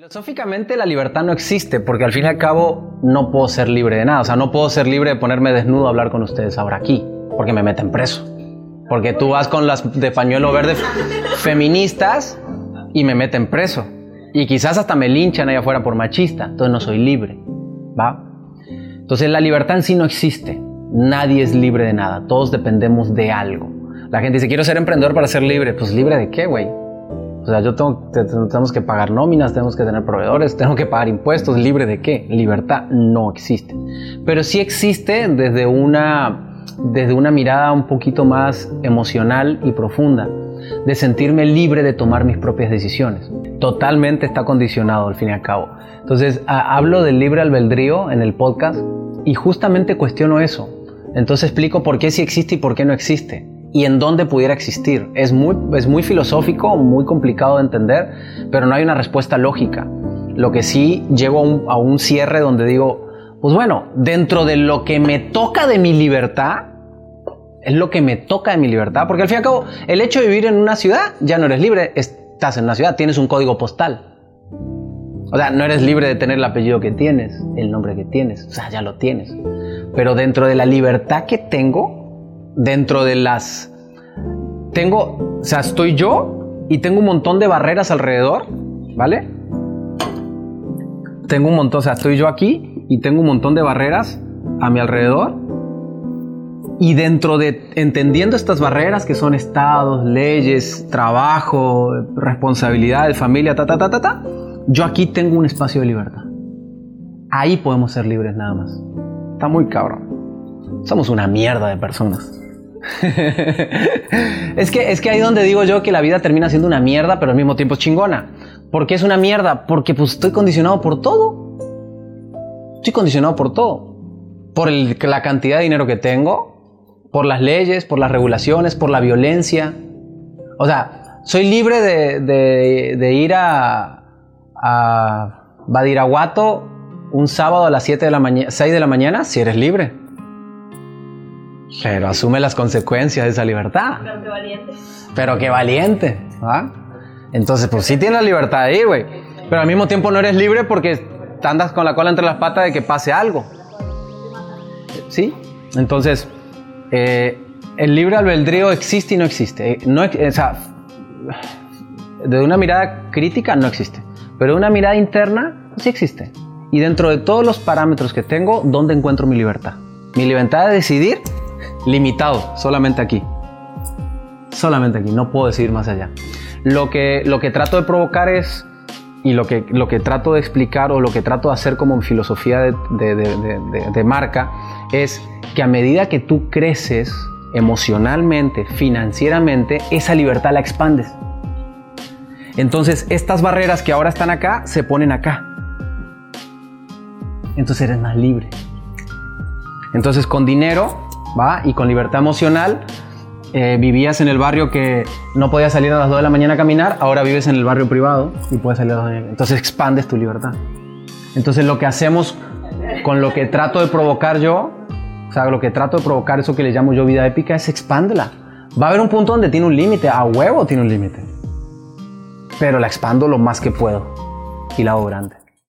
Filosóficamente la libertad no existe porque al fin y al cabo no puedo ser libre de nada. O sea, no puedo ser libre de ponerme desnudo a hablar con ustedes ahora aquí porque me meten preso. Porque tú vas con las de pañuelo verde feministas y me meten preso. Y quizás hasta me linchan allá afuera por machista. Entonces no soy libre. ¿Va? Entonces la libertad en sí no existe. Nadie es libre de nada. Todos dependemos de algo. La gente dice, quiero ser emprendedor para ser libre. Pues libre de qué, güey? O sea, yo tengo, tenemos que pagar nóminas, tenemos que tener proveedores, tengo que pagar impuestos. ¿Libre de qué? Libertad no existe. Pero sí existe desde una, desde una mirada un poquito más emocional y profunda, de sentirme libre de tomar mis propias decisiones. Totalmente está condicionado al fin y al cabo. Entonces, hablo del libre albedrío en el podcast y justamente cuestiono eso. Entonces explico por qué sí existe y por qué no existe y en dónde pudiera existir. Es muy, es muy filosófico, muy complicado de entender, pero no hay una respuesta lógica. Lo que sí llego a un, cierre donde digo, pues bueno, dentro de lo que me toca de mi libertad, es lo que me toca de mi libertad, porque al fin y al cabo, el hecho de vivir en una ciudad, ya no eres libre, estás en una ciudad, tienes un código postal. O sea, no eres libre de tener el apellido que tienes, el nombre que tienes, o sea, ya lo tienes. Pero dentro de la libertad que tengo, dentro de las... Tengo, o sea, estoy yo y tengo un montón de barreras alrededor, ¿vale? Tengo un montón, o sea, estoy yo aquí y tengo un montón de barreras a mi alrededor. Y dentro de, entendiendo estas barreras que son estados, leyes, trabajo, responsabilidad, familia, ta, ta, ta, ta, ta, yo aquí tengo un espacio de libertad. Ahí podemos ser libres nada más. Está muy cabrón. Somos una mierda de personas. Es, que, es que ahí donde digo yo que la vida termina siendo una mierda, pero al mismo tiempo es chingona. ¿Por qué es una mierda? Porque pues estoy condicionado por todo. Estoy condicionado por todo. Por la cantidad de dinero que tengo, por las leyes, por las regulaciones, por la violencia. O sea, soy libre de, ir a, a Badiraguato un sábado a las 7 de la mañana, 6 de la mañana, si eres libre. Pero asume las consecuencias de esa libertad. Pero qué valiente. Pero qué valiente. Entonces, pues sí tienes la libertad ir, güey. Pero al mismo tiempo no eres libre porque andas con la cola entre las patas de que pase algo. ¿Sí? Entonces, eh, el libre albedrío existe y no existe. Eh, no, o sea, de una mirada crítica no existe. Pero de una mirada interna sí existe. Y dentro de todos los parámetros que tengo, ¿dónde encuentro mi libertad? Mi libertad de decidir limitado, solamente aquí. Solamente aquí, no puedo decir más allá. Lo que, lo que trato de provocar es, y lo que, lo que trato de explicar o lo que trato de hacer como filosofía de, de marca, es que a medida que tú creces emocionalmente, financieramente, esa libertad la expandes. Entonces, estas barreras que ahora están acá, se ponen acá. Entonces eres más libre. Entonces, con dinero ¿va? Y con libertad emocional, eh, vivías en el barrio que no podías salir a las 2 de la mañana a caminar, ahora vives en el barrio privado y puedes salir a las 2 de la mañana. Entonces expandes tu libertad. Entonces lo que hacemos con lo que trato de provocar yo, o sea, lo que trato de provocar, eso que le llamo yo vida épica, es expándela. Va a haber un punto donde tiene un límite, a huevo tiene un límite. Pero la expando lo más que puedo y la hago grande.